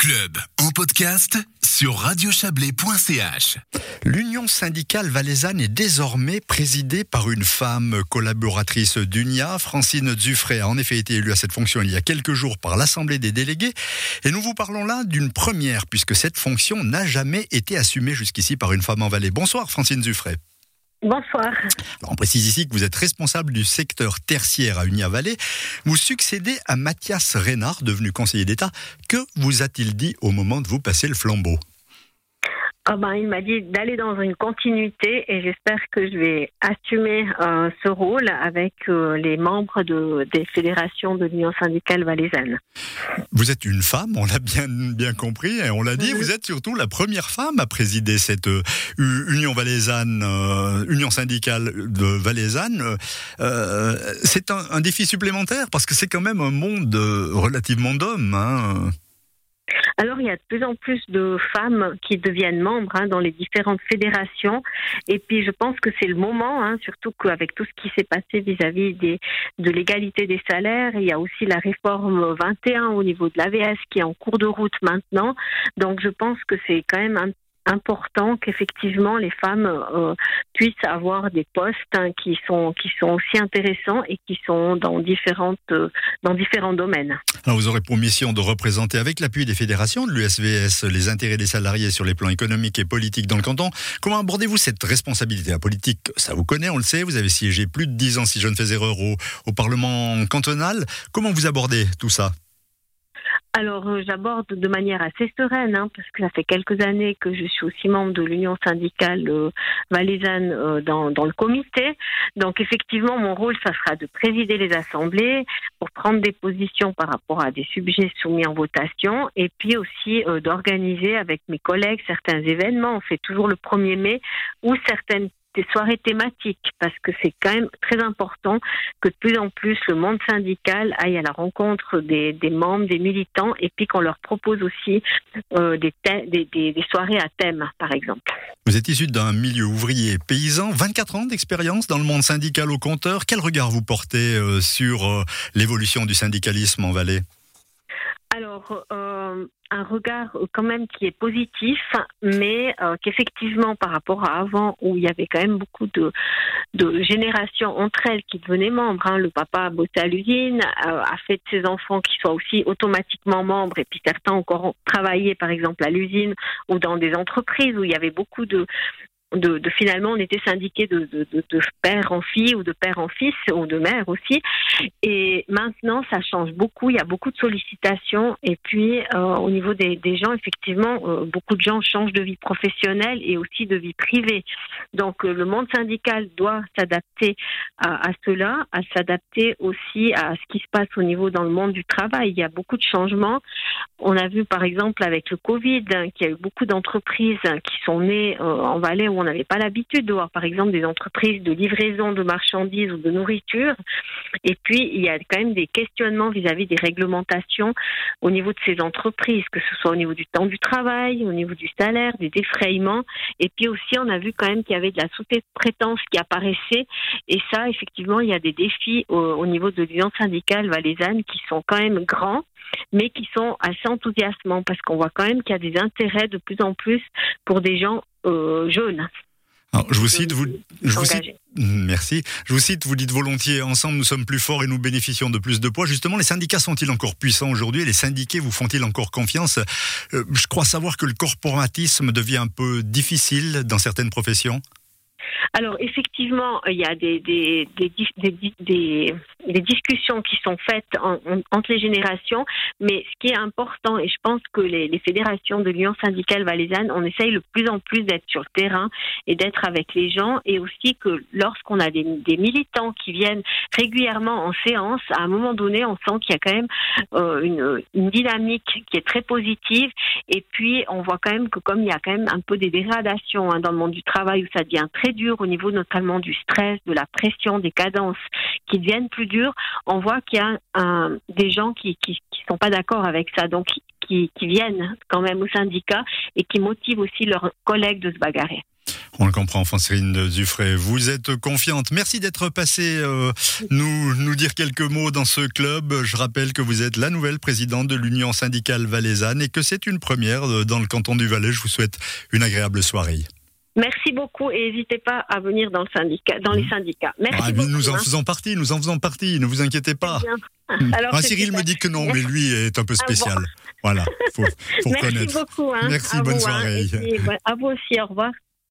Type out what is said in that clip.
club en podcast sur radiochablais.ch. L'Union syndicale valaisanne est désormais présidée par une femme collaboratrice d'UNIA. Francine Dufray a en effet été élue à cette fonction il y a quelques jours par l'Assemblée des délégués. Et nous vous parlons là d'une première puisque cette fonction n'a jamais été assumée jusqu'ici par une femme en Valais. Bonsoir Francine Dufray. Bonsoir. on précise ici que vous êtes responsable du secteur tertiaire à Unia Valley. Vous succédez à Mathias Reynard, devenu conseiller d'État. Que vous a-t-il dit au moment de vous passer le flambeau? Ah ben, il m'a dit d'aller dans une continuité et j'espère que je vais assumer euh, ce rôle avec euh, les membres de, des fédérations de l'Union syndicale valaisanne. Vous êtes une femme, on l'a bien, bien compris, et on l'a dit, vous êtes surtout la première femme à présider cette euh, Union valaisanne, Union syndicale de valaisanne. c'est un, un, défi supplémentaire parce que c'est quand même un monde relativement d'hommes. Hein. Alors, il y a de plus en plus de femmes qui deviennent membres hein, dans les différentes fédérations. Et puis, je pense que c'est le moment, hein, surtout qu'avec tout ce qui s'est passé vis-à-vis de l'égalité des salaires, il y a aussi la réforme 21 au niveau de l'AVS qui est en cours de route maintenant. Donc, je pense que c'est quand même un important qu'effectivement les femmes euh, puissent avoir des postes hein, qui sont qui sont aussi intéressants et qui sont dans différentes euh, dans différents domaines. Alors vous aurez pour mission de représenter avec l'appui des fédérations de l'USVS les intérêts des salariés sur les plans économiques et politiques dans le canton. Comment abordez-vous cette responsabilité La politique, ça vous connaît, on le sait, vous avez siégé plus de dix ans si je ne fais erreur au, au Parlement cantonal. Comment vous abordez tout ça? Alors, euh, j'aborde de manière assez sereine, hein, parce que ça fait quelques années que je suis aussi membre de l'Union syndicale euh, valaisanne euh, dans, dans, le comité. Donc, effectivement, mon rôle, ça sera de présider les assemblées pour prendre des positions par rapport à des sujets soumis en votation, et puis aussi d'organiser avec mes collègues certains événements. On fait toujours le 1er mai ou certaines des soirées thématiques parce que c'est quand même très important que de plus en plus le monde syndical aille à la rencontre des, des membres, des militants et puis qu'on leur propose aussi euh, des, des, des, soirées à thème, par exemple. Vous êtes issu d'un milieu ouvrier paysan, 24 ans d'expérience dans le monde syndical au compteur. Quel regard vous portez euh, sur euh, l'évolution du syndicalisme en Valais? Alors, euh, un regard quand même qui est positif, mais euh, qu'effectivement, par rapport à avant, où il y avait quand même beaucoup de, générations entre elles qui devenaient membres, hein, le papa a bossé à l'usine, euh, a fait de ses enfants qui soient aussi automatiquement membres, et puis certains encore travaillé, par exemple, à l'usine ou dans des entreprises où il y avait beaucoup de, de, finalement on était syndiqué de, père en fille ou de père en fils ou de mère aussi. Et maintenant ça change beaucoup. Il y a beaucoup de sollicitations. Et puis euh, au niveau des, gens effectivement euh, beaucoup de gens changent de vie professionnelle et aussi de vie privée. Donc euh, le monde syndical doit s'adapter à, cela à s'adapter aussi à ce qui se passe au niveau dans le monde du travail. Il y a beaucoup de changements. On a vu par exemple avec le Covid hein, qu'il y a eu beaucoup d'entreprises qui sont nées en Valais où on n'avait pas l'habitude de voir, par exemple, des entreprises de livraison de marchandises ou de nourriture. Et puis, il y a quand même des questionnements vis-à-vis des réglementations au niveau de ces entreprises, que ce soit au niveau du temps du travail, au niveau du salaire, des défrayements. Et puis aussi, on a vu quand même qu'il y avait de la sous-traitance qui apparaissait. Et ça, effectivement, il y a des défis au, niveau de l'union syndicale valaisanne qui sont quand même grands mais qui sont assez enthousiasmants parce qu'on voit quand même qu'il y a des intérêts de plus en plus pour des gens euh, jeunes. je vous cite, vous, je vous cite, merci. Je vous cite, vous dites volontiers, ensemble nous sommes plus forts et nous bénéficions de plus de poids. Justement, les syndicats sont-ils encore puissants aujourd'hui Les syndiqués vous font-ils encore confiance? Euh, Je crois savoir que le corporatisme devient un peu difficile dans certaines professions. Alors effectivement, il y a des, des, des, des discussions qui sont faites entre les générations, mais ce qui est important, et je pense que les, les fédérations de l'Union syndicale valaisanne, on essaye le plus en plus d'être sur le terrain et d'être avec les gens, et aussi que lorsqu'on a des, militants qui viennent régulièrement en séance, à un moment donné, on sent qu'il y a quand même euh, une, une, dynamique qui est très positive, et puis on voit quand même que comme il y a quand même un peu des dégradations hein, dans le monde du travail où ça devient très dur au niveau notamment du stress, de la pression, des cadences qui deviennent plus dures, on voit qu'il y a des gens qui qui sont pas d'accord avec ça, donc qui, qui viennent quand même au syndicat et qui motivent aussi leurs collègues de se bagarrer. On le comprend, Francine Dufray. Vous êtes confiante. Merci d'être passée euh, nous, nous dire quelques mots dans ce club. Je rappelle que vous êtes la nouvelle présidente de l'Union syndicale valaisanne et que c'est une première euh, dans le canton du Valais. Je vous souhaite une agréable soirée. Merci beaucoup et n'hésitez pas à venir dans, le syndicat, dans les syndicats. Merci Ah, beaucoup. nous en hein. faisons partie, nous en faisons partie, ne vous inquiétez pas. Hmm. Alors, Ah, Cyril me dit que non, mais lui est un peu spécial. Voilà, faut, faut Merci beaucoup. hein, Merci, bonne vous, hein, soirée. puis, à vous aussi, au revoir.